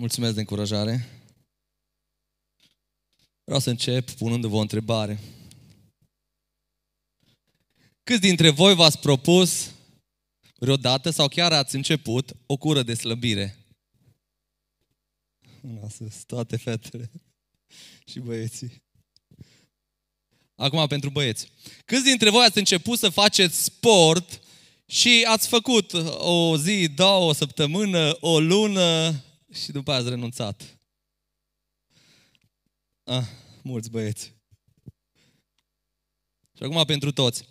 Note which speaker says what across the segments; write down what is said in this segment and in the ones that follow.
Speaker 1: Mulțumesc de încurajare. Vreau să încep punându-vă o întrebare. Câți dintre voi v-ați propus vreodată sau chiar ați început o cură de slăbire? Lasă, toate fetele și băieții. Acum pentru băieți. Câți dintre voi ați început să faceți sport și ați făcut o zi, două, o săptămână, o lună și după aia ați renunțat? Ah, mulți băieți. Și acum pentru toți.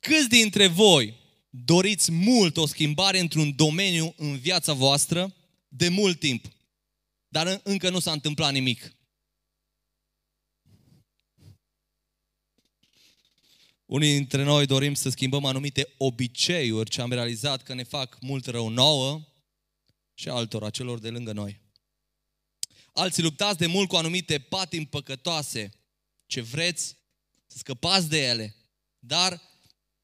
Speaker 1: Câți dintre voi doriți mult o schimbare într-un domeniu în viața voastră de mult timp, dar încă nu s-a întâmplat nimic? Unii dintre noi dorim să schimbăm anumite obiceiuri ce am realizat că ne fac mult rău nouă și altora, celor de lângă noi. Alții luptați de mult cu anumite patimi păcătoase, ce vreți să scăpați de ele, dar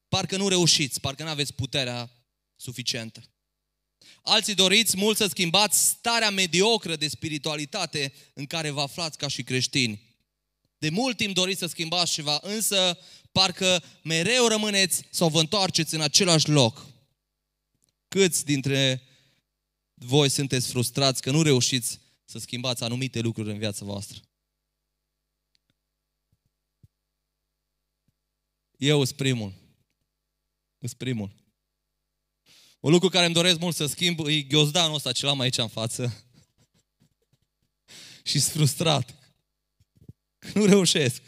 Speaker 1: parcă nu reușiți, parcă nu aveți puterea suficientă. Alții doriți mult să schimbați starea mediocră de spiritualitate în care vă aflați ca și creștini. De mult timp doriți să schimbați ceva, însă parcă mereu rămâneți sau vă întoarceți în același loc. Câți dintre voi sunteți frustrați că nu reușiți să schimbați anumite lucruri în viața voastră? Eu sunt primul. Sunt primul. Un lucru care îmi doresc mult să schimb e ghiozdanul ăsta ce l-am aici în față. și sunt frustrat. Nu reușesc.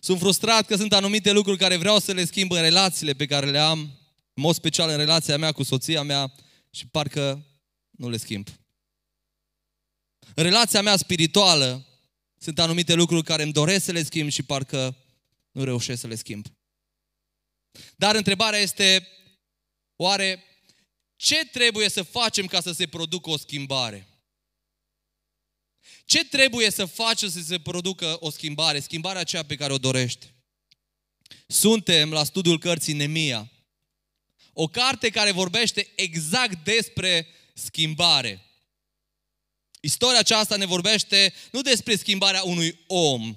Speaker 1: Sunt frustrat că sunt anumite lucruri care vreau să le schimb în relațiile pe care le am, în mod special în relația mea cu soția mea și parcă nu le schimb. În relația mea spirituală sunt anumite lucruri care îmi doresc să le schimb și parcă nu reușesc să le schimb. Dar întrebarea este, oare ce trebuie să facem ca să se producă o schimbare? Ce trebuie să faci să se producă o schimbare, schimbarea aceea pe care o dorești? Suntem la studiul cărții Nemia. O carte care vorbește exact despre schimbare. Istoria aceasta ne vorbește nu despre schimbarea unui om,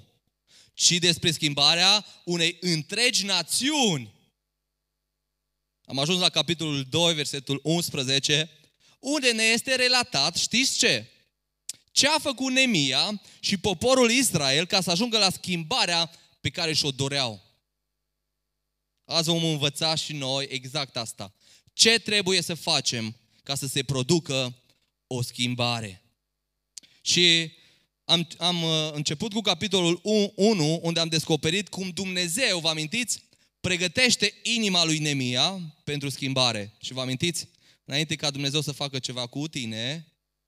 Speaker 1: ci despre schimbarea unei întregi națiuni. Am ajuns la capitolul 2, versetul 11, unde ne este relatat, știți ce? Ce a făcut Nemia și poporul Israel ca să ajungă la schimbarea pe care și-o doreau. Azi vom învăța și noi exact asta. Ce trebuie să facem ca să se producă o schimbare? Și am, am uh, început cu capitolul 1, unde am descoperit cum Dumnezeu, vă amintiți, pregătește inima lui Nemia pentru schimbare. Și vă amintiți, înainte ca Dumnezeu să facă ceva cu tine,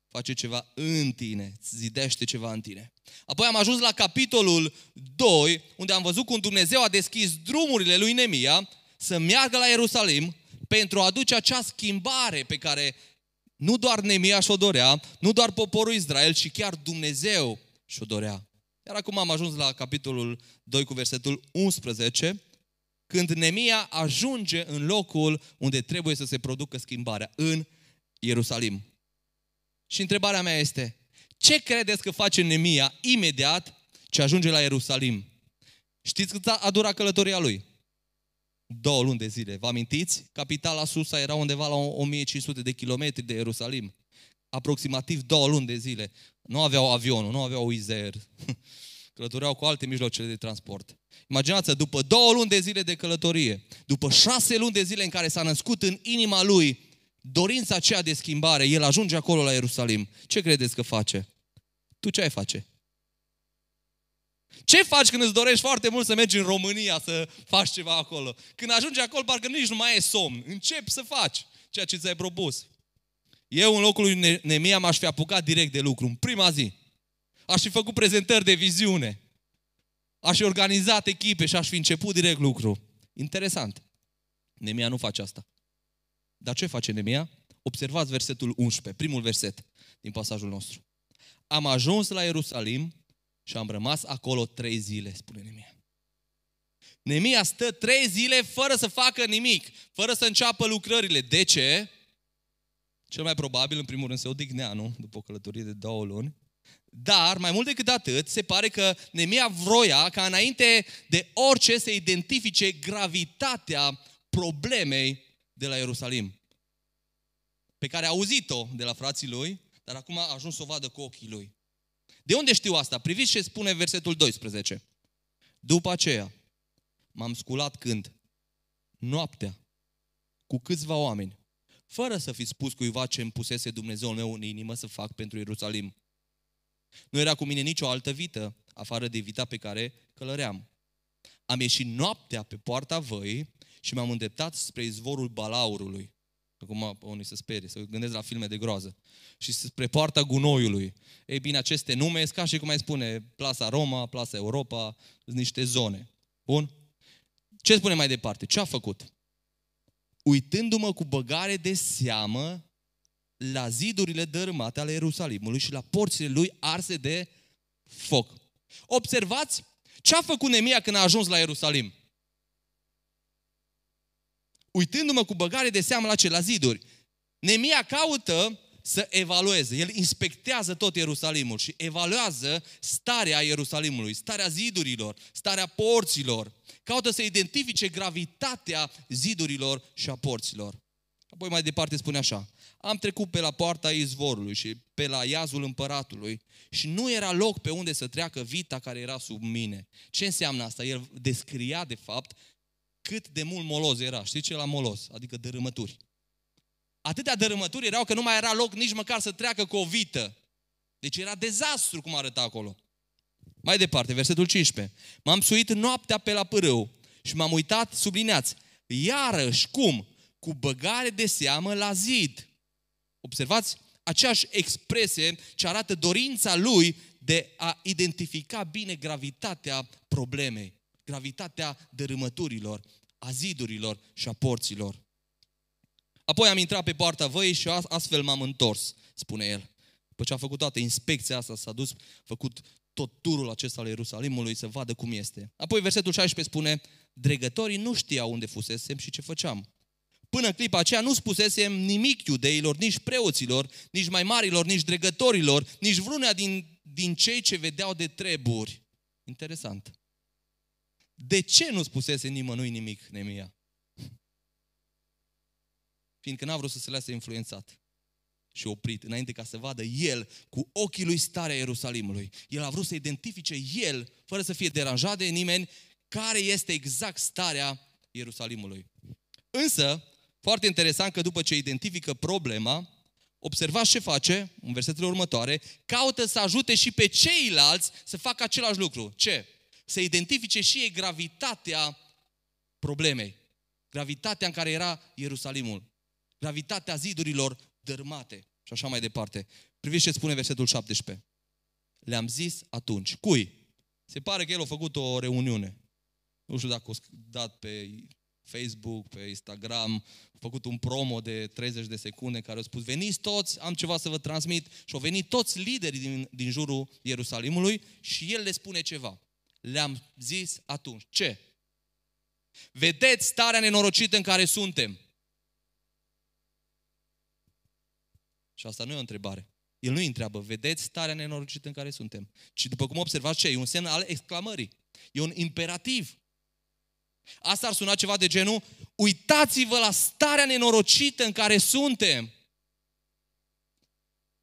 Speaker 1: face ceva în tine, zidește ceva în tine. Apoi am ajuns la capitolul 2, unde am văzut cum Dumnezeu a deschis drumurile lui Nemia să meargă la Ierusalim pentru a aduce acea schimbare pe care nu doar Nemia și-o dorea, nu doar poporul Israel, ci chiar Dumnezeu și-o dorea. Iar acum am ajuns la capitolul 2 cu versetul 11, când Nemia ajunge în locul unde trebuie să se producă schimbarea, în Ierusalim. Și întrebarea mea este, ce credeți că face Nemia imediat ce ajunge la Ierusalim? Știți cât a durat călătoria lui? Două luni de zile. Vă amintiți? Capitala Susa era undeva la 1500 de kilometri de Ierusalim. Aproximativ două luni de zile. Nu aveau avionul, nu aveau Izer. Călătoreau cu alte mijloace de transport. Imaginați după două luni de zile de călătorie, după șase luni de zile în care s-a născut în inima lui dorința aceea de schimbare, el ajunge acolo la Ierusalim. Ce credeți că face? Tu ce ai face? Ce faci când îți dorești foarte mult să mergi în România să faci ceva acolo? Când ajungi acolo, parcă nici nu mai e somn. Începi să faci ceea ce ți-ai propus. Eu, în locul lui Nemia, m-aș fi apucat direct de lucru, în prima zi. Aș fi făcut prezentări de viziune. Aș fi organizat echipe și aș fi început direct lucru. Interesant. Nemia nu face asta. Dar ce face Nemia? Observați versetul 11, primul verset din pasajul nostru. Am ajuns la Ierusalim și am rămas acolo trei zile, spune Nemia. Nemia stă trei zile fără să facă nimic, fără să înceapă lucrările. De ce? Cel mai probabil, în primul rând, se odihnea, nu? După o călătorie de două luni. Dar, mai mult decât atât, se pare că Nemia vroia ca înainte de orice să identifice gravitatea problemei de la Ierusalim. Pe care a auzit-o de la frații lui, dar acum a ajuns să o vadă cu ochii lui. De unde știu asta? Priviți ce spune versetul 12. După aceea, m-am sculat când? Noaptea, cu câțiva oameni, fără să fi spus cuiva ce îmi pusese Dumnezeul meu în inimă să fac pentru Ierusalim. Nu era cu mine nicio altă vită, afară de vita pe care călăream. Am ieșit noaptea pe poarta văii și m-am îndreptat spre izvorul balaurului. Acum unii se sperie, să gândesc la filme de groază. Și spre poarta gunoiului. Ei bine, aceste nume sunt ca și cum mai spune Plasa Roma, Plasa Europa, sunt niște zone. Bun? Ce spune mai departe? Ce a făcut? Uitându-mă cu băgare de seamă la zidurile dărâmate ale Ierusalimului și la porțile lui arse de foc. Observați ce a făcut Nemia când a ajuns la Ierusalim. Uitându-mă cu băgare de seamă la ce? La ziduri. Nemia caută să evalueze. El inspectează tot Ierusalimul și evaluează starea Ierusalimului, starea zidurilor, starea porților. Caută să identifice gravitatea zidurilor și a porților. Apoi mai departe spune așa, am trecut pe la poarta izvorului și pe la iazul împăratului și nu era loc pe unde să treacă vita care era sub mine. Ce înseamnă asta? El descria de fapt cât de mult molos era. Știți ce la molos? Adică dărâmături. Atâtea dărâmături erau că nu mai era loc nici măcar să treacă cu o vită. Deci era dezastru cum arăta acolo. Mai departe, versetul 15. M-am suit noaptea pe la pârâu și m-am uitat, sublineați, iarăși cum? Cu băgare de seamă la zid. Observați aceeași expresie ce arată dorința lui de a identifica bine gravitatea problemei, gravitatea dărâmăturilor, a zidurilor și a porților. Apoi am intrat pe poarta văii și astfel m-am întors, spune el. După ce a făcut toată inspecția asta, s-a dus, făcut tot turul acesta al Ierusalimului să vadă cum este. Apoi versetul 16 spune, dregătorii nu știau unde fusesem și ce făceam. Până în clipa aceea nu spusesem nimic iudeilor, nici preoților, nici mai marilor, nici dregătorilor, nici vreunea din, din cei ce vedeau de treburi. Interesant. De ce nu spusese nimănui nimic, Nemia? Fiindcă n-a vrut să se lase influențat și oprit, înainte ca să vadă el cu ochii lui starea Ierusalimului. El a vrut să identifice el, fără să fie deranjat de nimeni, care este exact starea Ierusalimului. Însă, foarte interesant că după ce identifică problema, observați ce face în versetele următoare, caută să ajute și pe ceilalți să facă același lucru. Ce? Să identifice și ei gravitatea problemei. Gravitatea în care era Ierusalimul. Gravitatea zidurilor dărmate și așa mai departe. Priviți ce spune versetul 17. Le-am zis atunci. Cui? Se pare că el a făcut o reuniune. Nu știu dacă a dat pe Facebook, pe Instagram, a făcut un promo de 30 de secunde care a spus veniți toți, am ceva să vă transmit și au venit toți liderii din, din jurul Ierusalimului și el le spune ceva. Le-am zis atunci. Ce? Vedeți starea nenorocită în care suntem. Și asta nu e o întrebare. El nu îi întreabă, vedeți starea nenorocită în care suntem. Ci după cum observați ce? E un semn al exclamării. E un imperativ. Asta ar suna ceva de genul, uitați-vă la starea nenorocită în care suntem.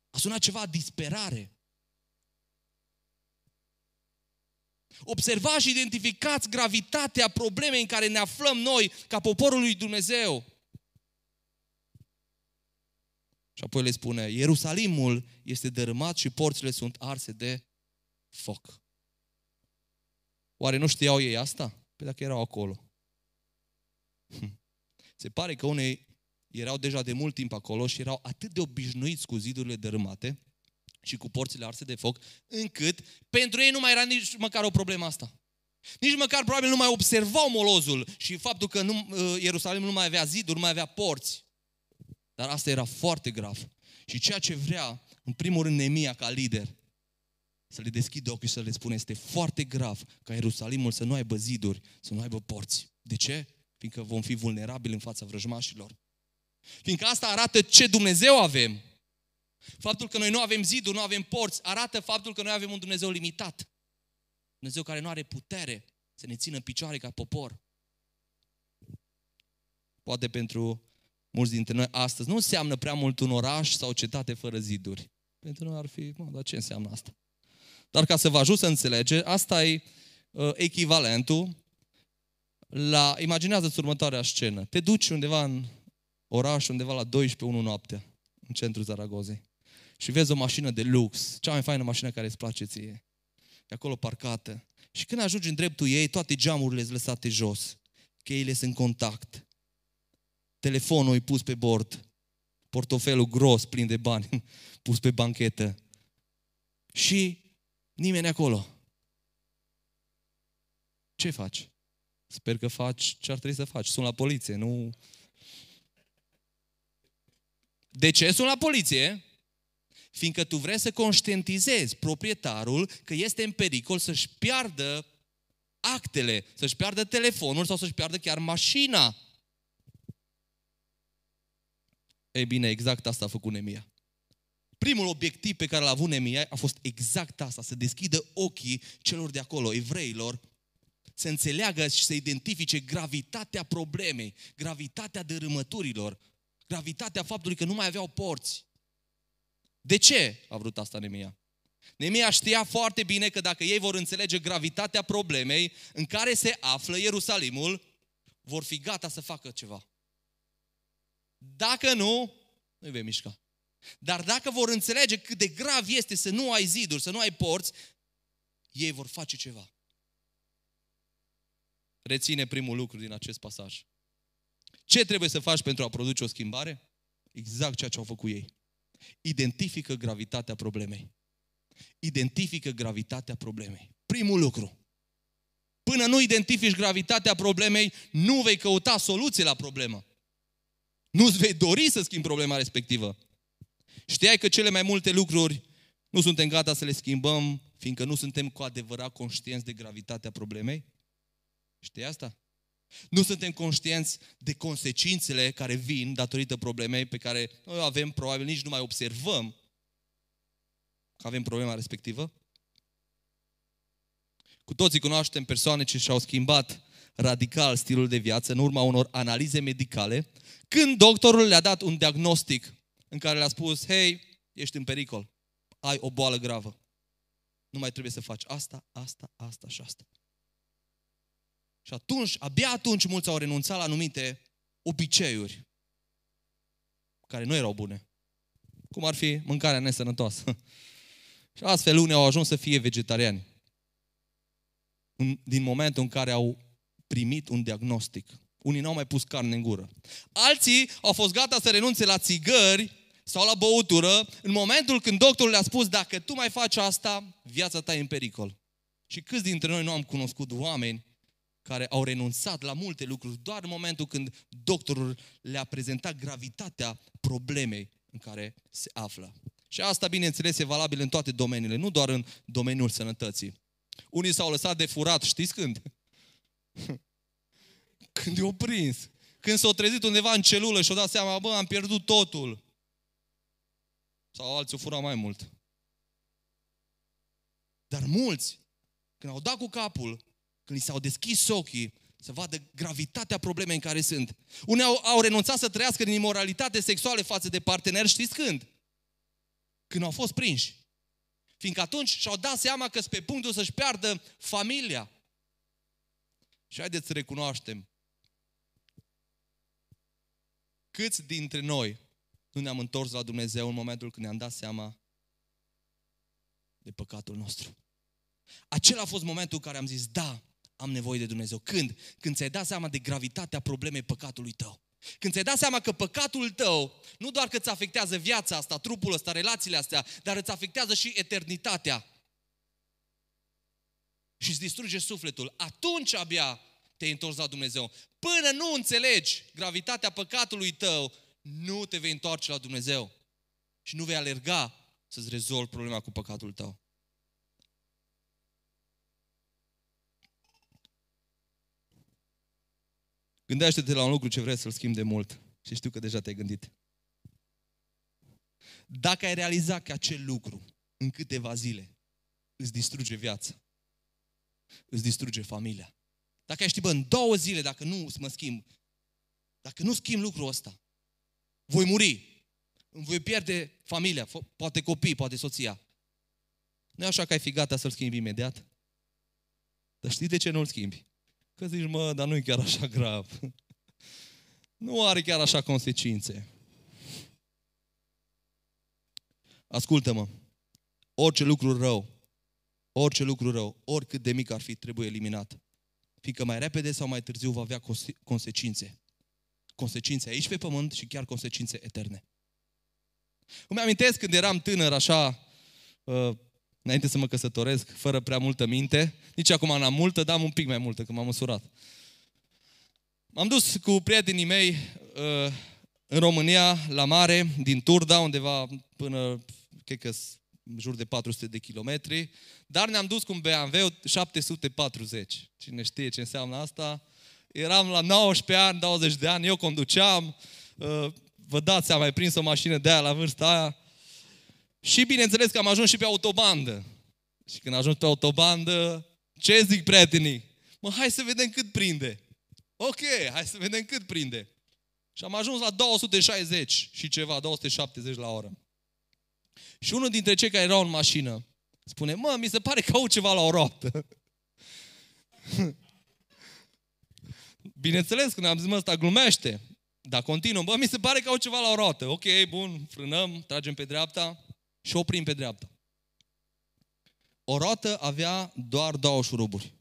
Speaker 1: A sunat ceva disperare. Observați și identificați gravitatea problemei în care ne aflăm noi ca poporul lui Dumnezeu. Și apoi le spune, Ierusalimul este dărâmat și porțile sunt arse de foc. Oare nu știau ei asta? Păi dacă erau acolo. Hm. Se pare că unei erau deja de mult timp acolo și erau atât de obișnuiți cu zidurile dărâmate și cu porțile arse de foc, încât pentru ei nu mai era nici măcar o problemă asta. Nici măcar probabil nu mai observau molozul și faptul că nu, uh, Ierusalim nu mai avea ziduri, nu mai avea porți. Dar asta era foarte grav. Și ceea ce vrea, în primul rând, Nemia ca lider, să le deschidă ochii și să le spună, este foarte grav ca Ierusalimul să nu aibă ziduri, să nu aibă porți. De ce? Fiindcă vom fi vulnerabili în fața vrăjmașilor. Fiindcă asta arată ce Dumnezeu avem. Faptul că noi nu avem ziduri, nu avem porți, arată faptul că noi avem un Dumnezeu limitat. Dumnezeu care nu are putere să ne țină în picioare ca popor. Poate pentru mulți dintre noi astăzi nu înseamnă prea mult un oraș sau o cetate fără ziduri. Pentru noi ar fi, mă, dar ce înseamnă asta? Dar ca să vă ajut să înțelege, asta e uh, echivalentul la, imaginează-ți următoarea scenă. Te duci undeva în oraș, undeva la 12, 1 noaptea, în centrul Zaragozei. Și vezi o mașină de lux, cea mai faină mașină care îți place ție. E acolo parcată. Și când ajungi în dreptul ei, toate geamurile sunt lăsate jos. Cheile sunt în contact. Telefonul e pus pe bord. Portofelul gros, plin de bani, pus pe banchetă. Și nimeni acolo. Ce faci? Sper că faci ce ar trebui să faci. Sunt la poliție, nu... De ce sunt la poliție? Fiindcă tu vrei să conștientizezi proprietarul că este în pericol să-și piardă actele, să-și piardă telefonul sau să-și piardă chiar mașina. Ei bine, exact asta a făcut Nemia. Primul obiectiv pe care l-a avut Nemia a fost exact asta, să deschidă ochii celor de acolo, evreilor, să înțeleagă și să identifice gravitatea problemei, gravitatea dărâmăturilor, gravitatea faptului că nu mai aveau porți. De ce a vrut asta Nemia? Nemia știa foarte bine că dacă ei vor înțelege gravitatea problemei în care se află Ierusalimul, vor fi gata să facă ceva. Dacă nu, nu vei mișca. Dar dacă vor înțelege cât de grav este să nu ai ziduri, să nu ai porți, ei vor face ceva. Reține primul lucru din acest pasaj. Ce trebuie să faci pentru a produce o schimbare? Exact ceea ce au făcut ei. Identifică gravitatea problemei. Identifică gravitatea problemei. Primul lucru. Până nu identifici gravitatea problemei, nu vei căuta soluție la problemă. Nu-ți vei dori să schimbi problema respectivă. Știai că cele mai multe lucruri nu suntem gata să le schimbăm, fiindcă nu suntem cu adevărat conștienți de gravitatea problemei? Știi asta? Nu suntem conștienți de consecințele care vin datorită problemei pe care noi avem, probabil nici nu mai observăm că avem problema respectivă. Cu toții cunoaștem persoane ce și-au schimbat radical stilul de viață în urma unor analize medicale, când doctorul le-a dat un diagnostic în care le-a spus, hei, ești în pericol, ai o boală gravă. Nu mai trebuie să faci asta, asta, asta și asta. Și atunci, abia atunci, mulți au renunțat la anumite obiceiuri care nu erau bune. Cum ar fi mâncarea nesănătoasă. Și astfel unii au ajuns să fie vegetariani. Din momentul în care au primit un diagnostic. Unii n-au mai pus carne în gură. Alții au fost gata să renunțe la țigări sau la băutură în momentul când doctorul le-a spus dacă tu mai faci asta, viața ta e în pericol. Și câți dintre noi nu am cunoscut oameni care au renunțat la multe lucruri doar în momentul când doctorul le-a prezentat gravitatea problemei în care se află. Și asta, bineînțeles, e valabil în toate domeniile, nu doar în domeniul sănătății. Unii s-au lăsat de furat, știți când? când i-au prins. Când s-au trezit undeva în celulă și au dat seama, bă, am pierdut totul. Sau alții au furat mai mult. Dar mulți, când au dat cu capul, când li s-au deschis ochii, să vadă gravitatea problemei în care sunt. Unii au, au renunțat să trăiască din imoralitate sexuală față de parteneri, știți când? Când au fost prinși. Fiindcă atunci și-au dat seama că sunt pe punctul să-și piardă familia. Și haideți să recunoaștem. Câți dintre noi nu ne-am întors la Dumnezeu în momentul când ne-am dat seama de păcatul nostru? Acela a fost momentul în care am zis, da, am nevoie de Dumnezeu. Când? Când ți-ai dat seama de gravitatea problemei păcatului tău. Când ți-ai dat seama că păcatul tău nu doar că îți afectează viața asta, trupul ăsta, relațiile astea, dar îți afectează și eternitatea. Și îți distruge sufletul. Atunci abia te-ai întors la Dumnezeu. Până nu înțelegi gravitatea păcatului tău, nu te vei întoarce la Dumnezeu. Și nu vei alerga să-ți rezolvi problema cu păcatul tău. Gândește-te la un lucru ce vrei să-l schimbi de mult. Și știu că deja te-ai gândit. Dacă ai realizat că acel lucru în câteva zile îți distruge viața, îți distruge familia. Dacă ai ști, bă, în două zile, dacă nu mă schimb, dacă nu schimb lucrul ăsta, voi muri. Îmi voi pierde familia, poate copii, poate soția. Nu e așa că ai fi gata să-l schimbi imediat? Dar știi de ce nu-l schimbi? Că zici, mă, dar nu e chiar așa grav. Nu are chiar așa consecințe. Ascultă-mă. Orice lucru rău, orice lucru rău, oricât de mic ar fi, trebuie eliminat. Fiindcă mai repede sau mai târziu va avea consecințe. Consecințe aici pe pământ și chiar consecințe eterne. Îmi amintesc când eram tânăr, așa, uh, înainte să mă căsătoresc, fără prea multă minte. Nici acum n-am multă, dar am un pic mai multă, că m-am măsurat. M-am dus cu prietenii mei uh, în România, la mare, din Turda, undeva până, cred că în jur de 400 de kilometri, dar ne-am dus cu un BMW 740. Cine știe ce înseamnă asta? Eram la 19 ani, 20 de ani, eu conduceam, uh, vă dați seama, ai prins o mașină de aia la vârsta aia. Și bineînțeles că am ajuns și pe autobandă. Și când ajung pe autobandă, ce zic prietenii? Mă, hai să vedem cât prinde. Ok, hai să vedem cât prinde. Și am ajuns la 260 și ceva, 270 la oră. Și unul dintre cei care erau în mașină spune, mă, mi se pare că au ceva la o roată. Bineînțeles, când am zis, mă, ăsta glumește. Dar continuă, bă, mi se pare că au ceva la o roată. Ok, bun, frânăm, tragem pe dreapta și oprim pe dreapta. O roată avea doar două șuruburi.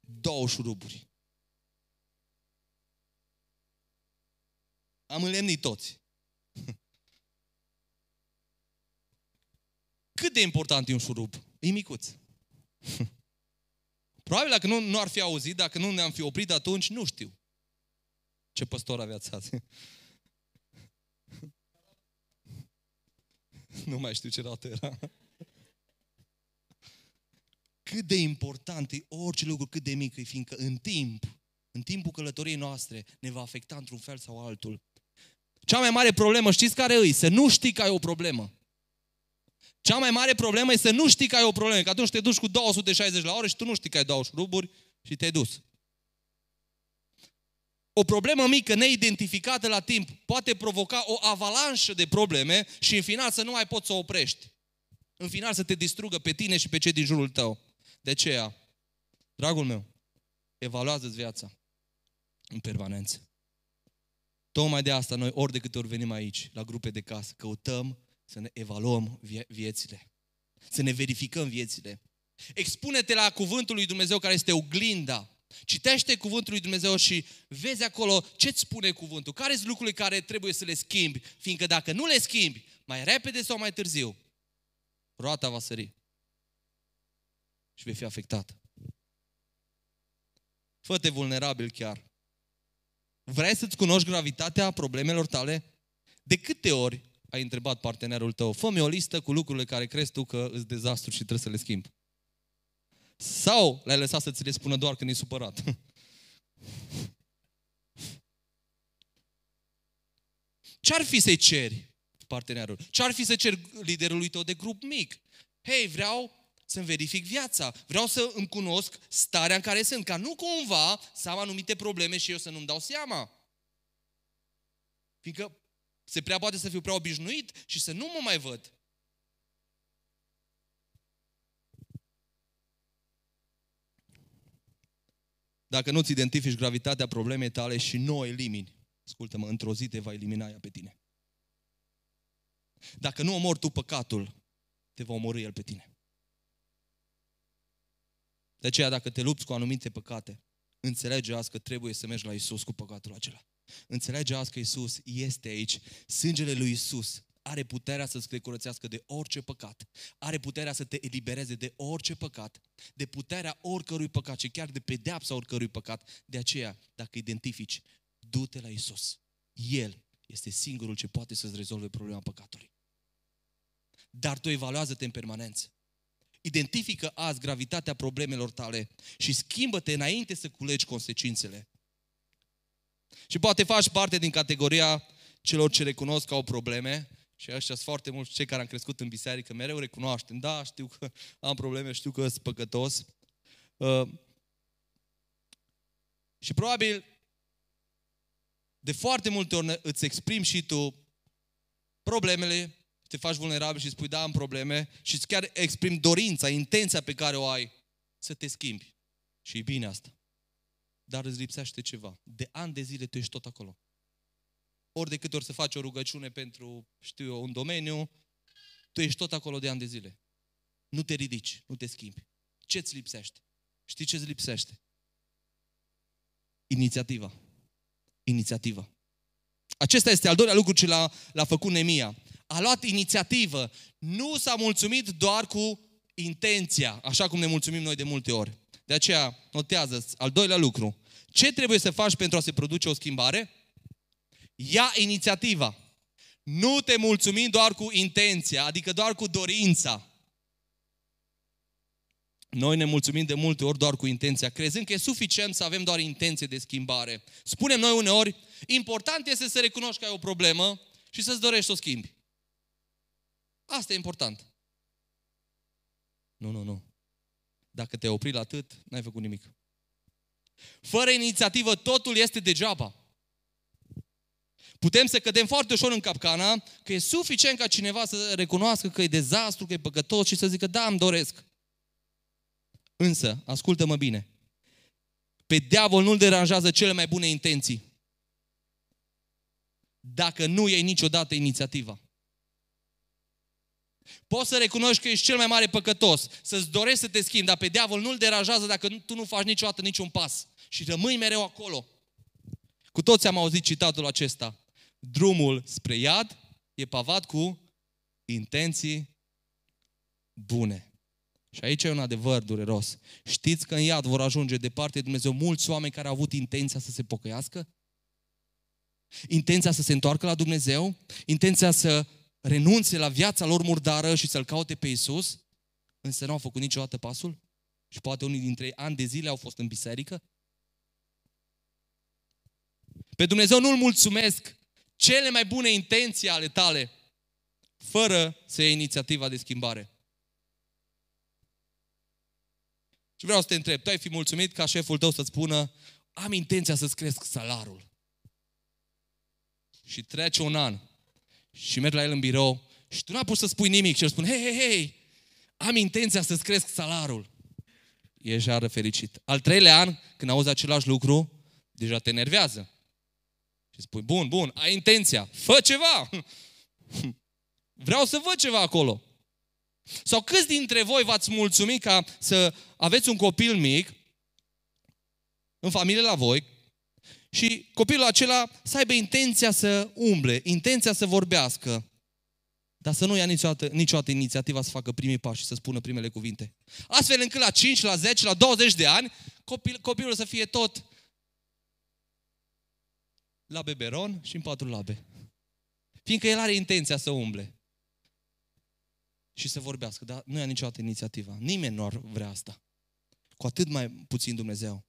Speaker 1: Două șuruburi. Am înlemnit toți. Cât de important e un șurub? E micuț. Probabil dacă nu, nu ar fi auzit, dacă nu ne-am fi oprit atunci, nu știu. Ce păstor aveați azi? nu mai știu ce dată era. Cât de important e orice lucru, cât de mic e, fiindcă în timp, în timpul călătoriei noastre, ne va afecta într-un fel sau altul. Cea mai mare problemă, știți care e? Să nu știi că ai o problemă. Cea mai mare problemă e să nu știi că ai o problemă. Că atunci te duci cu 260 la oră și tu nu știi că ai două șuruburi și te-ai dus. O problemă mică, neidentificată la timp, poate provoca o avalanșă de probleme și în final să nu mai poți să o oprești. În final să te distrugă pe tine și pe cei din jurul tău. De aceea, dragul meu, evaluează-ți viața în permanență. Tocmai de asta noi ori de câte ori venim aici, la grupe de casă, căutăm să ne evaluăm vie- viețile. Să ne verificăm viețile. Expune-te la cuvântul lui Dumnezeu care este oglinda. Citește cuvântul lui Dumnezeu și vezi acolo ce-ți spune cuvântul. Care sunt lucrurile care trebuie să le schimbi? Fiindcă dacă nu le schimbi, mai repede sau mai târziu, roata va sări. Și vei fi afectat. Fă-te vulnerabil chiar. Vrei să-ți cunoști gravitatea problemelor tale? De câte ori ai întrebat partenerul tău, fă-mi o listă cu lucrurile care crezi tu că îți dezastru și trebuie să le schimbi. Sau l-ai lăsat să ți le spună doar când e supărat. Ce-ar fi să-i ceri partenerul? Ce-ar fi să cer liderului tău de grup mic? Hei, vreau să-mi verific viața. Vreau să îmi cunosc starea în care sunt, ca nu cumva să am anumite probleme și eu să nu-mi dau seama. Fiindcă se prea poate să fiu prea obișnuit și să nu mă mai văd. Dacă nu-ți identifici gravitatea problemei tale și nu o elimini, ascultă-mă, într-o zi te va elimina ea pe tine. Dacă nu omori tu păcatul, te va omori el pe tine. De aceea, dacă te lupți cu anumite păcate, înțelege azi că trebuie să mergi la Isus cu păcatul acela. Înțelege azi că Isus este aici. Sângele lui Isus are puterea să-ți te curățească de orice păcat. Are puterea să te elibereze de orice păcat. De puterea oricărui păcat și chiar de pedeapsa oricărui păcat. De aceea, dacă identifici, du-te la Isus. El este singurul ce poate să-ți rezolve problema păcatului. Dar tu evaluează-te în permanență. Identifică azi gravitatea problemelor tale și schimbă-te înainte să culegi consecințele. Și poate faci parte din categoria celor ce recunosc că au probleme și ăștia sunt foarte mulți cei care am crescut în biserică, mereu recunoaștem, da, știu că am probleme, știu că sunt păcătos. Uh, și probabil de foarte multe ori îți exprimi și tu problemele, te faci vulnerabil și spui, da, am probleme și îți chiar exprimi dorința, intenția pe care o ai să te schimbi. Și e bine asta. Dar îți lipsește ceva. De ani de zile tu ești tot acolo. Ori de câte ori să faci o rugăciune pentru, știu eu, un domeniu, tu ești tot acolo de ani de zile. Nu te ridici, nu te schimbi. Ce ți lipsește? Știi ce ți lipsește? Inițiativa. Inițiativa. Acesta este al doilea lucru ce l-a, l-a făcut Nemia. A luat inițiativă. Nu s-a mulțumit doar cu intenția, așa cum ne mulțumim noi de multe ori. De aceea, notează al doilea lucru. Ce trebuie să faci pentru a se produce o schimbare? Ia inițiativa. Nu te mulțumim doar cu intenția, adică doar cu dorința. Noi ne mulțumim de multe ori doar cu intenția, crezând că e suficient să avem doar intenție de schimbare. Spunem noi uneori, important este să recunoști că ai o problemă și să-ți dorești să o schimbi. Asta e important. Nu, nu, nu. Dacă te-ai oprit la atât, n-ai făcut nimic. Fără inițiativă, totul este degeaba. Putem să cădem foarte ușor în capcana că e suficient ca cineva să recunoască că e dezastru, că e păcătos și să zică, da, îmi doresc. Însă, ascultă-mă bine, pe diavol nu-l deranjează cele mai bune intenții. Dacă nu iei niciodată inițiativa. Poți să recunoști că ești cel mai mare păcătos, să-ți dorești să te schimbi, dar pe diavol nu-l deranjează dacă tu nu faci niciodată niciun pas și rămâi mereu acolo. Cu toți am auzit citatul acesta. Drumul spre iad e pavat cu intenții bune. Și aici e un adevăr dureros. Știți că în iad vor ajunge departe de Dumnezeu mulți oameni care au avut intenția să se pocăiască? Intenția să se întoarcă la Dumnezeu? Intenția să renunțe la viața lor murdară și să-L caute pe Isus? Însă nu au făcut niciodată pasul? Și poate unii dintre ei ani de zile au fost în biserică? Pe Dumnezeu nu-L mulțumesc cele mai bune intenții ale tale, fără să iei inițiativa de schimbare. Și vreau să te întreb, tu ai fi mulțumit ca șeful tău să-ți spună, am intenția să-ți cresc salarul. Și trece un an și mergi la el în birou și tu n-ai pus să spui nimic și el spune, hei, hei, hei, am intenția să-ți cresc salarul. E jară fericit. Al treilea an, când auzi același lucru, deja te enervează. Și spui, bun, bun, ai intenția, fă ceva. Vreau să văd ceva acolo. Sau câți dintre voi v-ați mulțumit ca să aveți un copil mic în familie la voi și copilul acela să aibă intenția să umble, intenția să vorbească, dar să nu ia niciodată, niciodată inițiativa să facă primii pași și să spună primele cuvinte. Astfel încât la 5, la 10, la 20 de ani, copil, copilul să fie tot la beberon și în patru labe. Fiindcă el are intenția să umble și să vorbească, dar nu ia niciodată inițiativa. Nimeni nu ar vrea asta. Cu atât mai puțin Dumnezeu.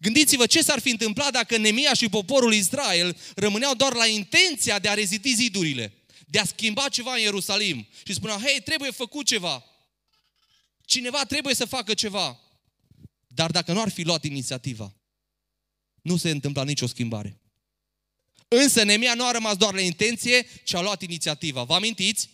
Speaker 1: Gândiți-vă ce s-ar fi întâmplat dacă Nemia și poporul Israel rămâneau doar la intenția de a reziti zidurile, de a schimba ceva în Ierusalim și spuneau, hei, trebuie făcut ceva. Cineva trebuie să facă ceva. Dar dacă nu ar fi luat inițiativa, nu se întâmpla nicio schimbare. Însă Nemia nu a rămas doar la intenție, ci a luat inițiativa. Vă amintiți?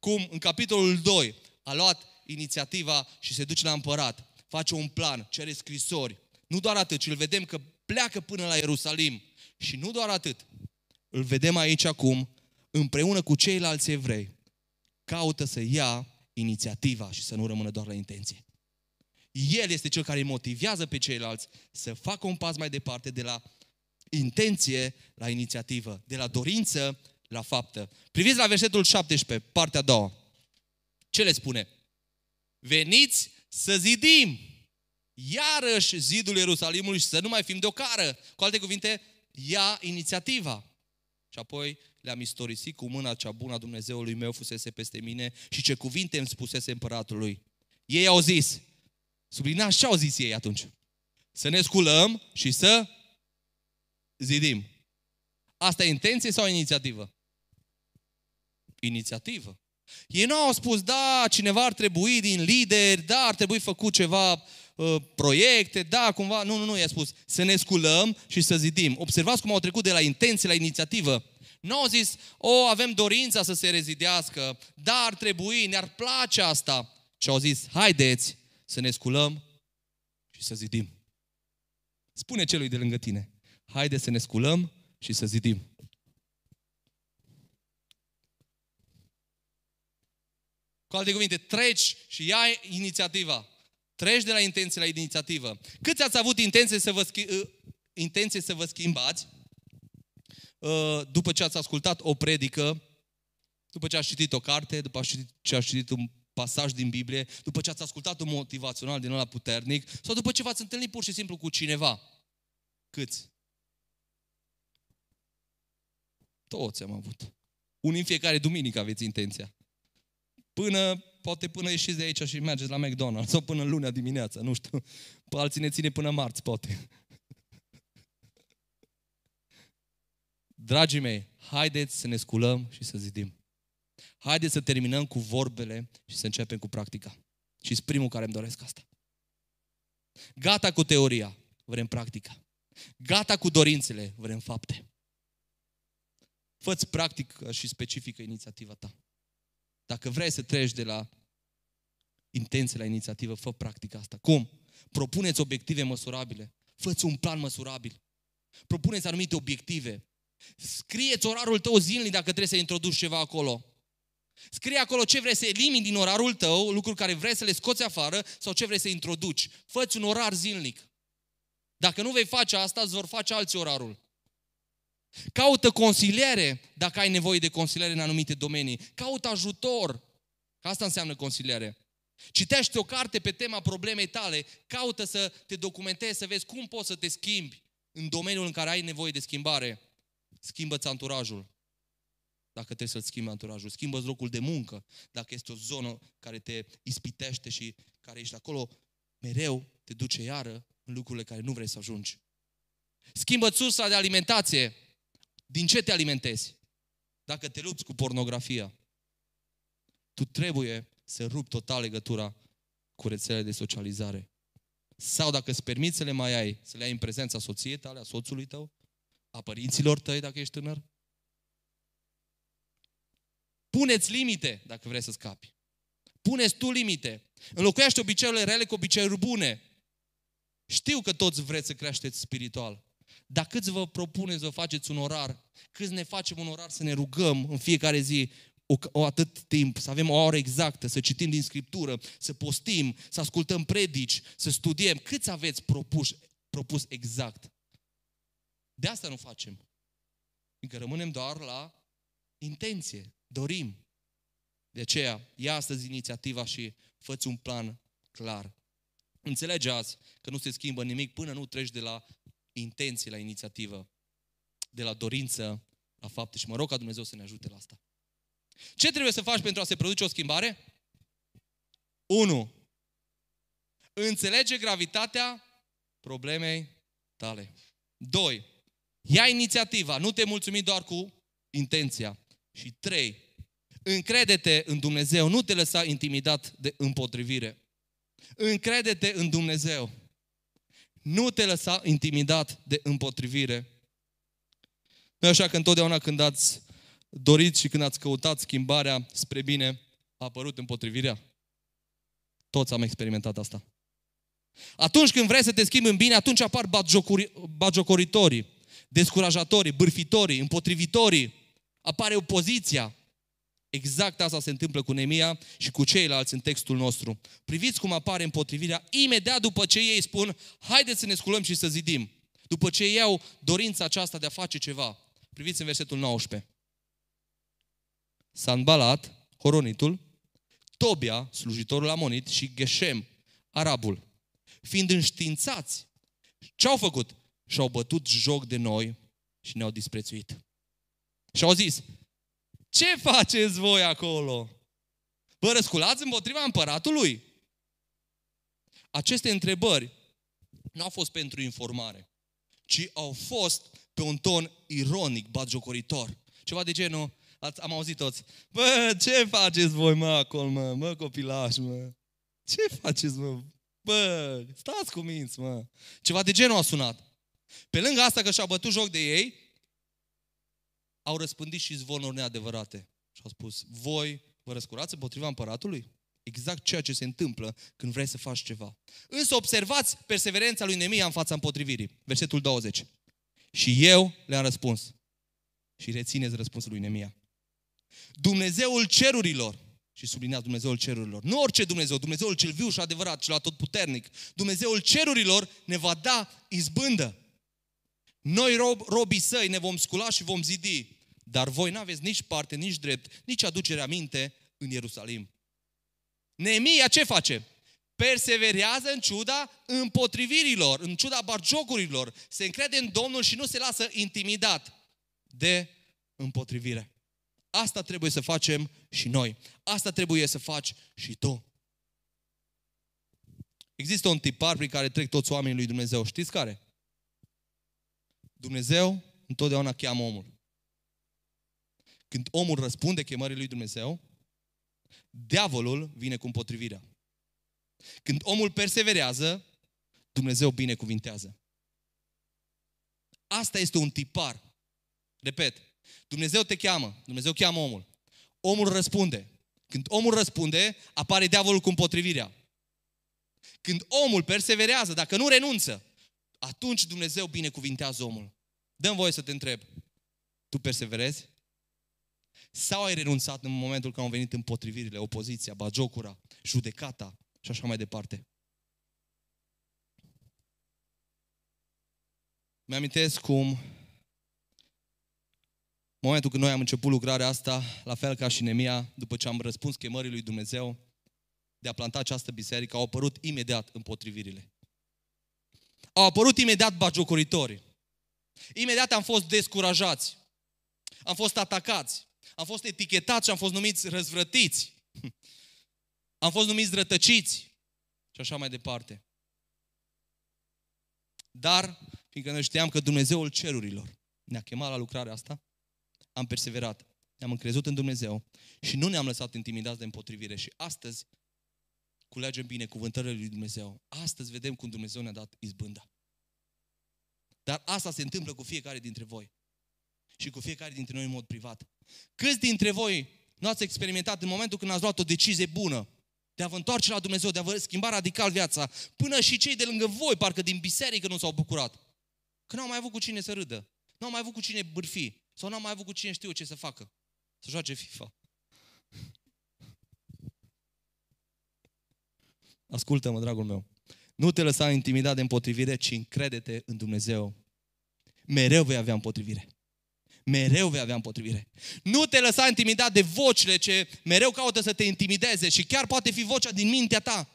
Speaker 1: cum în capitolul 2 a luat inițiativa și se duce la împărat, face un plan, cere scrisori. Nu doar atât, ci îl vedem că pleacă până la Ierusalim. Și nu doar atât, îl vedem aici acum, împreună cu ceilalți evrei, caută să ia inițiativa și să nu rămână doar la intenție. El este cel care îi motivează pe ceilalți să facă un pas mai departe de la intenție la inițiativă, de la dorință la faptă. Priviți la versetul 17, partea a doua. Ce le spune? Veniți să zidim iarăși zidul Ierusalimului și să nu mai fim de cară. Cu alte cuvinte, ia inițiativa. Și apoi le-am istorisit cu mâna cea bună a Dumnezeului meu fusese peste mine și ce cuvinte îmi spusese împăratului. Ei au zis, sublinați ce au zis ei atunci? Să ne sculăm și să zidim. Asta e intenție sau inițiativă? Inițiativă. Ei nu au spus, da, cineva ar trebui din lideri, da, ar trebui făcut ceva uh, proiecte, da, cumva. Nu, nu, nu, i-a spus, să ne sculăm și să zidim. Observați cum au trecut de la intenție la inițiativă. Nu au zis, o, avem dorința să se rezidească, da, ar trebui, ne-ar place asta. Și au zis, haideți să ne sculăm și să zidim. Spune celui de lângă tine, haide să ne sculăm și să zidim. Cu alte cuvinte, treci și ia inițiativa. Treci de la intenție la inițiativă. Câți ați avut intenție să vă, schi- uh, intenție să vă schimbați uh, după ce ați ascultat o predică, după ce ați citit o carte, după ce ați citit un pasaj din Biblie, după ce ați ascultat un motivațional din ăla puternic sau după ce v-ați întâlnit pur și simplu cu cineva? Câți? Toți am avut. Unii în fiecare duminică aveți intenția. Până, poate până ieșiți de aici și mergeți la McDonald's sau până luna dimineața, nu știu. Pe alții ne ține până marți, poate. Dragii mei, haideți să ne sculăm și să zidim. Haideți să terminăm cu vorbele și să începem cu practica. Și sunt primul care îmi doresc asta. Gata cu teoria, vrem practica. Gata cu dorințele, vrem fapte. Fă-ți practică și specifică inițiativa ta. Dacă vrei să treci de la intenție la inițiativă, fă practica asta. Cum? Propuneți obiective măsurabile. Fă-ți un plan măsurabil. Propuneți anumite obiective. Scrieți orarul tău zilnic dacă trebuie să introduci ceva acolo. Scrie acolo ce vrei să elimini din orarul tău, lucruri care vrei să le scoți afară sau ce vrei să introduci. Fă-ți un orar zilnic. Dacă nu vei face asta, îți vor face alții orarul. Caută consiliere dacă ai nevoie de consiliere în anumite domenii. Caută ajutor. Asta înseamnă consiliere. Citește o carte pe tema problemei tale, caută să te documentezi, să vezi cum poți să te schimbi în domeniul în care ai nevoie de schimbare. Schimbă-ți anturajul. Dacă trebuie să-ți schimbi anturajul. Schimbă-ți locul de muncă. Dacă este o zonă care te ispitește și care ești acolo mereu, te duce iară în lucrurile care nu vrei să ajungi. Schimbă sursa de alimentație. Din ce te alimentezi? Dacă te lupți cu pornografia, tu trebuie să rupi total legătura cu rețelele de socializare. Sau dacă îți permiți să le mai ai, să le ai în prezența soției tale, a soțului tău, a părinților tăi dacă ești tânăr. Puneți limite dacă vrei să scapi. Puneți tu limite. Înlocuiește obiceiurile rele cu obiceiuri bune. Știu că toți vreți să creșteți spiritual. Dar câți vă propuneți să faceți un orar? Câți ne facem un orar să ne rugăm în fiecare zi o, o atât timp, să avem o oră exactă, să citim din Scriptură, să postim, să ascultăm predici, să studiem. Câți aveți propus, propus exact? De asta nu facem. Încă rămânem doar la intenție, dorim. De aceea, ia astăzi inițiativa și fă un plan clar. Înțelege azi că nu se schimbă nimic până nu treci de la intenție la inițiativă, de la dorință la fapte. Și mă rog ca Dumnezeu să ne ajute la asta. Ce trebuie să faci pentru a se produce o schimbare? 1. Înțelege gravitatea problemei tale. 2. Ia inițiativa, nu te mulțumi doar cu intenția. Și 3. Încrede-te în Dumnezeu, nu te lăsa intimidat de împotrivire. Încrede-te în Dumnezeu. Nu te lăsa intimidat de împotrivire. Nu așa că întotdeauna când ați dorit și când ați căutat schimbarea spre bine, a apărut împotrivirea? Toți am experimentat asta. Atunci când vrei să te schimbi în bine, atunci apar bagiocoritorii, descurajatorii, bârfitorii, împotrivitorii. Apare opoziția. Exact asta se întâmplă cu Nemia și cu ceilalți în textul nostru. Priviți cum apare împotrivirea imediat după ce ei spun, haideți să ne sculăm și să zidim. După ce iau dorința aceasta de a face ceva. Priviți în versetul 19. Sanbalat, Horonitul, Tobia, slujitorul Amonit și Geshem, Arabul, fiind înștiințați, ce-au făcut? Și-au bătut joc de noi și ne-au disprețuit. Și au zis, ce faceți voi acolo? Vă răsculați împotriva împăratului? Aceste întrebări nu au fost pentru informare, ci au fost pe un ton ironic, batjocoritor. Ceva de genul, ați, am auzit toți, bă, ce faceți voi, mă, acolo, mă, mă, copilaș, mă? Ce faceți, mă? Bă, stați cu minți, mă. Ceva de genul a sunat. Pe lângă asta că și-au bătut joc de ei, au răspândit și zvonuri neadevărate. Și au spus, voi vă răscurați împotriva împăratului? Exact ceea ce se întâmplă când vrei să faci ceva. Însă observați perseverența lui Nemia în fața împotrivirii. Versetul 20. Și eu le-am răspuns. Și rețineți răspunsul lui Nemia. Dumnezeul cerurilor, și sublinează Dumnezeul cerurilor, nu orice Dumnezeu, Dumnezeul cel viu și adevărat, cel atotputernic, Dumnezeul cerurilor ne va da izbândă. Noi, rob, robii săi, ne vom scula și vom zidi, dar voi n-aveți nici parte, nici drept, nici aducere aminte în Ierusalim. Neemia ce face? Perseverează în ciuda împotrivirilor, în ciuda barjocurilor, se încrede în Domnul și nu se lasă intimidat de împotrivire. Asta trebuie să facem și noi. Asta trebuie să faci și tu. Există un tipar prin care trec toți oamenii lui Dumnezeu. Știți care? Dumnezeu întotdeauna cheamă omul. Când omul răspunde chemării lui Dumnezeu, diavolul vine cu împotrivirea. Când omul perseverează, Dumnezeu binecuvintează. Asta este un tipar. Repet, Dumnezeu te cheamă, Dumnezeu cheamă omul. Omul răspunde. Când omul răspunde, apare diavolul cu împotrivirea. Când omul perseverează, dacă nu renunță, atunci Dumnezeu binecuvintează omul. Dăm voie să te întreb. Tu perseverezi? Sau ai renunțat în momentul când au venit împotrivirile, opoziția, bagiocura, judecata și așa mai departe? Mi-amintesc cum momentul când noi am început lucrarea asta, la fel ca și Nemia, după ce am răspuns chemării lui Dumnezeu de a planta această biserică, au apărut imediat împotrivirile. Au apărut imediat bagiocoritorii. Imediat am fost descurajați. Am fost atacați. Am fost etichetați și am fost numiți răzvrătiți. Am fost numiți rătăciți. Și așa mai departe. Dar, fiindcă noi știam că Dumnezeul cerurilor ne-a chemat la lucrarea asta, am perseverat, ne-am încrezut în Dumnezeu și nu ne-am lăsat intimidați de împotrivire. Și astăzi culegem bine cuvântările lui Dumnezeu. Astăzi vedem cum Dumnezeu ne-a dat izbânda. Dar asta se întâmplă cu fiecare dintre voi. Și cu fiecare dintre noi în mod privat. Câți dintre voi nu ați experimentat în momentul când ați luat o decizie bună de a vă întoarce la Dumnezeu, de a vă schimba radical viața, până și cei de lângă voi, parcă din biserică nu s-au bucurat. Că n-au mai avut cu cine să râdă, n-au mai avut cu cine bârfi, sau n-au mai avut cu cine știu ce să facă. Să joace FIFA. Ascultă-mă, dragul meu. Nu te lăsa intimidat de împotrivire, ci încrede-te în Dumnezeu. Mereu vei avea împotrivire. Mereu vei avea împotrivire. Nu te lăsa intimidat de vocile ce mereu caută să te intimideze și chiar poate fi vocea din mintea ta.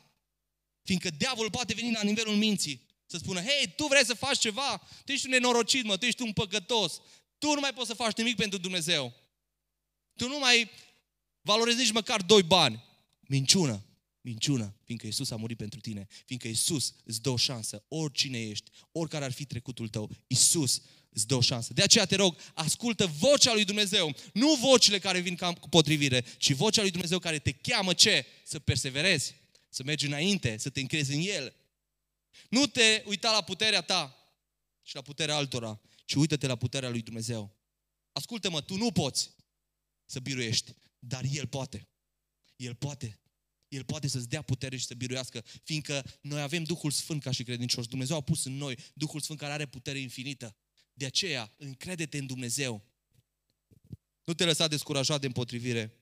Speaker 1: Fiindcă diavolul poate veni la nivelul minții să spună, hei, tu vrei să faci ceva? Tu ești un nenorocit, mă, tu ești un păcătos. Tu nu mai poți să faci nimic pentru Dumnezeu. Tu nu mai valorezi nici măcar doi bani. Minciună. Minciună, fiindcă Isus a murit pentru tine, fiindcă Isus îți dă o șansă, oricine ești, oricare ar fi trecutul tău, Isus îți dă o șansă. De aceea te rog, ascultă vocea lui Dumnezeu, nu vocile care vin ca cu potrivire, ci vocea lui Dumnezeu care te cheamă ce? Să perseverezi, să mergi înainte, să te încrezi în El. Nu te uita la puterea ta și la puterea altora, ci uită-te la puterea lui Dumnezeu. Ascultă-mă, tu nu poți să biruiești, dar El poate. El poate el poate să-ți dea putere și să biruiască, fiindcă noi avem Duhul Sfânt ca și credincioși. Dumnezeu a pus în noi Duhul Sfânt care are putere infinită. De aceea, încrede-te în Dumnezeu. Nu te lăsa descurajat de împotrivire,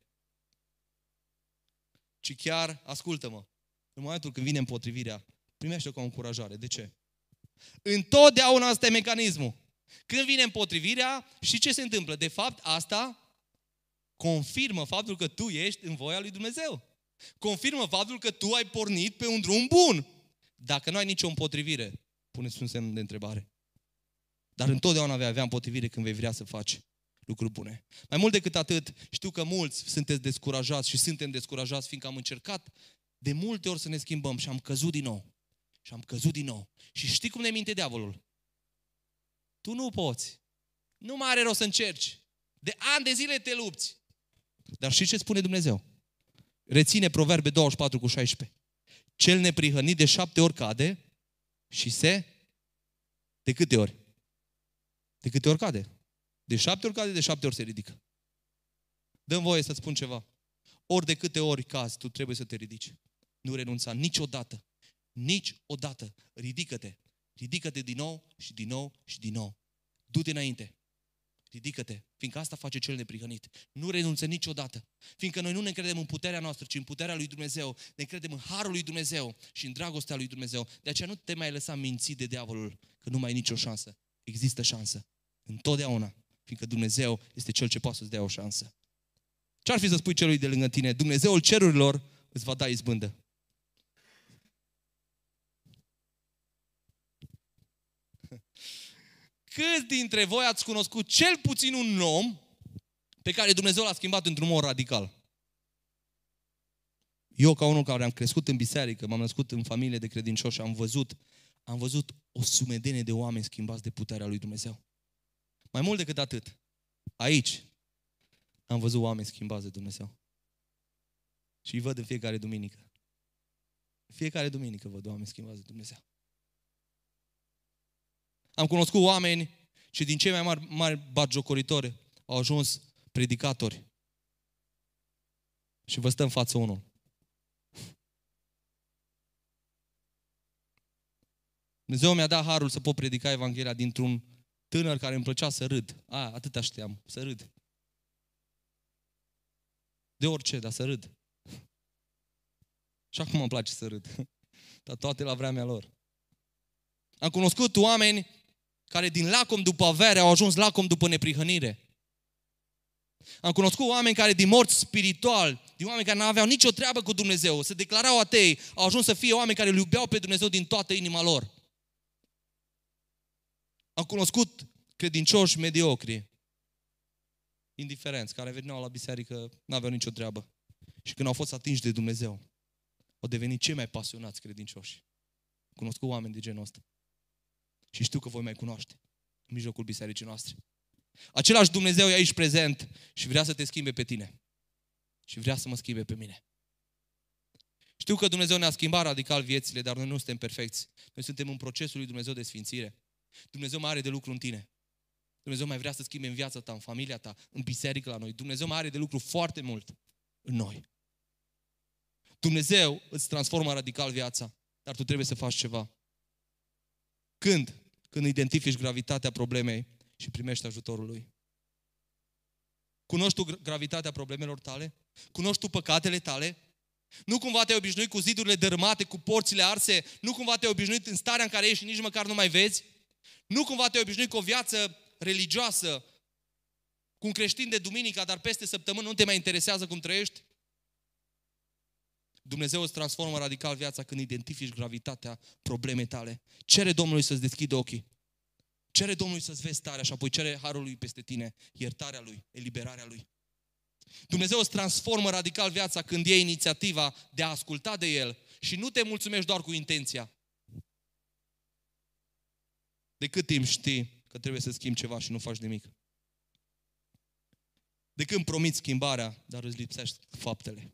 Speaker 1: ci chiar, ascultă-mă, în momentul când vine împotrivirea, primește-o ca o încurajare. De ce? Întotdeauna asta e mecanismul. Când vine împotrivirea, și ce se întâmplă? De fapt, asta confirmă faptul că tu ești în voia lui Dumnezeu confirmă faptul că tu ai pornit pe un drum bun. Dacă nu ai nicio împotrivire, puneți un semn de întrebare. Dar întotdeauna vei avea împotrivire când vei vrea să faci lucruri bune. Mai mult decât atât, știu că mulți sunteți descurajați și suntem descurajați fiindcă am încercat de multe ori să ne schimbăm și am căzut din nou. Și am căzut din nou. Și știi cum ne minte diavolul? Tu nu poți. Nu mai are rost să încerci. De ani de zile te lupți. Dar și ce spune Dumnezeu? Reține Proverbe 24 cu 16. Cel neprihănit de șapte ori cade și se... De câte ori? De câte ori cade? De șapte ori cade, de șapte ori se ridică. Dăm voie să spun ceva. Ori de câte ori cazi, tu trebuie să te ridici. Nu renunța niciodată. Niciodată. Ridică-te. Ridică-te din nou și din nou și din nou. Du-te înainte. Ridică-te, fiindcă asta face cel neprihănit. Nu renunță niciodată. Fiindcă noi nu ne credem în puterea noastră, ci în puterea lui Dumnezeu. Ne credem în harul lui Dumnezeu și în dragostea lui Dumnezeu. De aceea nu te mai lăsa mințit de diavolul, că nu mai ai nicio șansă. Există șansă. Întotdeauna. Fiindcă Dumnezeu este Cel ce poate să-ți dea o șansă. Ce-ar fi să spui celui de lângă tine? Dumnezeul cerurilor îți va da izbândă. Câți dintre voi ați cunoscut cel puțin un om pe care Dumnezeu l-a schimbat într-un mod radical? Eu, ca unul care am crescut în biserică, m-am născut în familie de credincioși, am văzut, am văzut o sumedenie de oameni schimbați de puterea lui Dumnezeu. Mai mult decât atât, aici am văzut oameni schimbați de Dumnezeu. Și îi văd în fiecare duminică. Fiecare duminică văd oameni schimbați de Dumnezeu. Am cunoscut oameni și din cei mai mari, mari batjocoritori au ajuns predicatori. Și vă stă în față unul. Dumnezeu mi-a dat harul să pot predica Evanghelia dintr-un tânăr care îmi plăcea să râd. A, atât știam, să râd. De orice, dar să râd. Și acum îmi place să râd. Dar toate la vremea lor. Am cunoscut oameni care din lacom după avere au ajuns lacom după neprihănire. Am cunoscut oameni care din morți spiritual, din oameni care nu aveau nicio treabă cu Dumnezeu, se declarau atei, au ajuns să fie oameni care îl iubeau pe Dumnezeu din toată inima lor. Am cunoscut credincioși mediocri, indiferenți, care veneau la biserică, nu aveau nicio treabă. Și când au fost atinși de Dumnezeu, au devenit cei mai pasionați credincioși. Cunoscut oameni de genul ăsta. Și știu că voi mai cunoaște în mijlocul bisericii noastre. Același Dumnezeu e aici prezent și vrea să te schimbe pe tine. Și vrea să mă schimbe pe mine. Știu că Dumnezeu ne-a schimbat radical viețile, dar noi nu suntem perfecți. Noi suntem în procesul lui Dumnezeu de sfințire. Dumnezeu mai are de lucru în tine. Dumnezeu mai vrea să schimbe în viața ta, în familia ta, în biserică la noi. Dumnezeu mai are de lucru foarte mult în noi. Dumnezeu îți transformă radical viața, dar tu trebuie să faci ceva. Când? Când identifici gravitatea problemei și primești ajutorul lui. Cunoști tu gravitatea problemelor tale? Cunoști tu păcatele tale? Nu cumva te-ai obișnuit cu zidurile dărâmate, cu porțile arse? Nu cumva te-ai obișnuit în starea în care ești și nici măcar nu mai vezi? Nu cumva te-ai obișnuit cu o viață religioasă, cu un creștin de duminica, dar peste săptămână nu te mai interesează cum trăiești? Dumnezeu îți transformă radical viața când identifici gravitatea problemei tale. Cere Domnului să-ți deschidă ochii. Cere Domnului să-ți vezi starea și apoi cere harul lui peste tine, iertarea lui, eliberarea lui. Dumnezeu îți transformă radical viața când iei inițiativa de a asculta de El și nu te mulțumești doar cu intenția. De cât timp știi că trebuie să schimbi ceva și nu faci nimic? De când promiți schimbarea, dar îți lipsești faptele?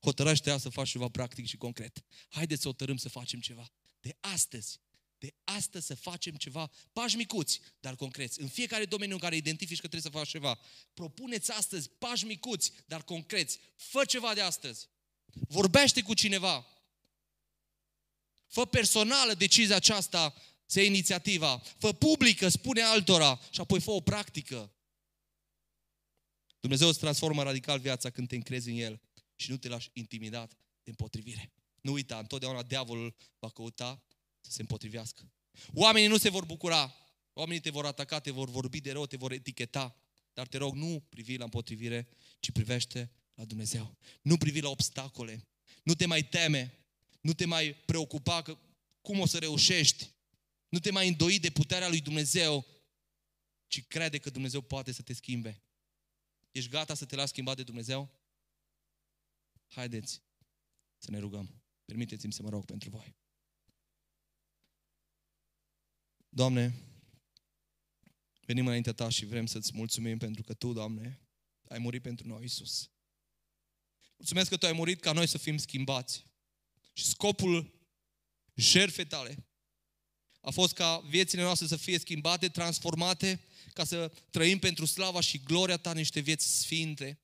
Speaker 1: hotărăște să faci ceva practic și concret. Haideți să hotărâm să facem ceva. De astăzi, de astăzi să facem ceva, pași micuți, dar concreți. În fiecare domeniu în care identifici că trebuie să faci ceva, propuneți astăzi pași micuți, dar concreți. Fă ceva de astăzi. Vorbește cu cineva. Fă personală decizia aceasta, să iei inițiativa. Fă publică, spune altora și apoi fă o practică. Dumnezeu îți transformă radical viața când te încrezi în El și nu te lași intimidat de împotrivire. Nu uita, întotdeauna diavolul va căuta să se împotrivească. Oamenii nu se vor bucura, oamenii te vor ataca, te vor vorbi de rău, te vor eticheta, dar te rog, nu privi la împotrivire, ci privește la Dumnezeu. Nu privi la obstacole, nu te mai teme, nu te mai preocupa că cum o să reușești, nu te mai îndoi de puterea lui Dumnezeu, ci crede că Dumnezeu poate să te schimbe. Ești gata să te lași schimbat de Dumnezeu? Haideți să ne rugăm. Permiteți-mi să mă rog pentru voi. Doamne, Venim înaintea Ta și vrem să-ți mulțumim pentru că Tu, Doamne, ai murit pentru noi, Isus. Mulțumesc că Tu ai murit ca noi să fim schimbați. Și scopul jertfei Tale a fost ca viețile noastre să fie schimbate, transformate, ca să trăim pentru slava și gloria Ta niște vieți sfinte.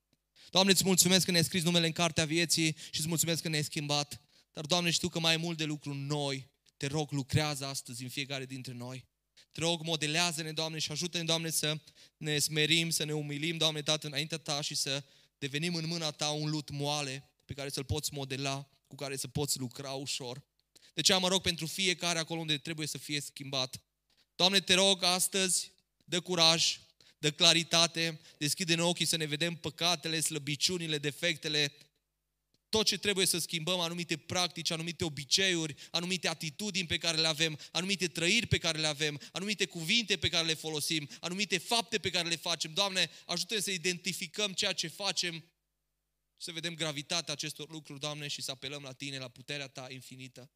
Speaker 1: Doamne, îți mulțumesc că ne-ai scris numele în cartea vieții și îți mulțumesc că ne-ai schimbat. Dar, Doamne, știu că mai e mult de lucru în noi. Te rog, lucrează astăzi în fiecare dintre noi. Te rog, modelează-ne, Doamne, și ajută-ne, Doamne, să ne smerim, să ne umilim, Doamne, Tată, înaintea Ta și să devenim în mâna Ta un lut moale pe care să-l poți modela, cu care să poți lucra ușor. De ce mă rog pentru fiecare acolo unde trebuie să fie schimbat. Doamne, te rog astăzi, dă curaj, dă claritate, deschide-ne ochii să ne vedem păcatele, slăbiciunile, defectele, tot ce trebuie să schimbăm, anumite practici, anumite obiceiuri, anumite atitudini pe care le avem, anumite trăiri pe care le avem, anumite cuvinte pe care le folosim, anumite fapte pe care le facem. Doamne, ajută-ne să identificăm ceea ce facem și să vedem gravitatea acestor lucruri, Doamne, și să apelăm la Tine, la puterea Ta infinită.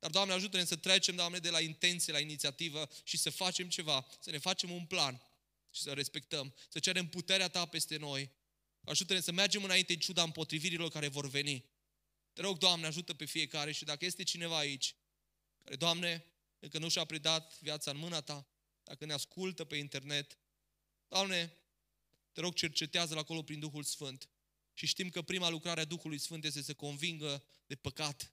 Speaker 1: Dar, Doamne, ajută-ne să trecem, Doamne, de la intenție la inițiativă și să facem ceva, să ne facem un plan și să respectăm, să cerem puterea Ta peste noi. Ajută-ne să mergem înainte în ciuda împotrivirilor care vor veni. Te rog, Doamne, ajută pe fiecare și dacă este cineva aici, care, Doamne, încă nu și-a predat viața în mâna Ta, dacă ne ascultă pe internet, Doamne, te rog, cercetează-l acolo prin Duhul Sfânt. Și știm că prima lucrare a Duhului Sfânt este să se convingă de păcat,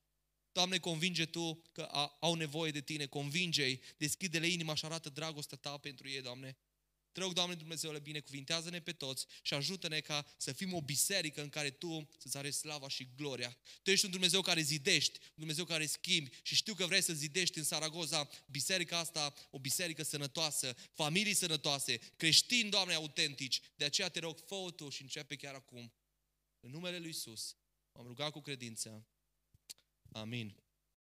Speaker 1: Doamne, convinge Tu că au nevoie de Tine, convinge-i, deschide-le inima și arată dragostea Ta pentru ei, Doamne. Te rog, Doamne Dumnezeule, binecuvintează-ne pe toți și ajută-ne ca să fim o biserică în care Tu să-ți arăți slava și gloria. Tu ești un Dumnezeu care zidești, un Dumnezeu care schimbi și știu că vrei să zidești în Saragoza biserica asta, o biserică sănătoasă, familii sănătoase, creștini, Doamne, autentici. De aceea te rog, fă Tu și începe chiar acum. În numele Lui Isus, am rugat cu credință. Amin.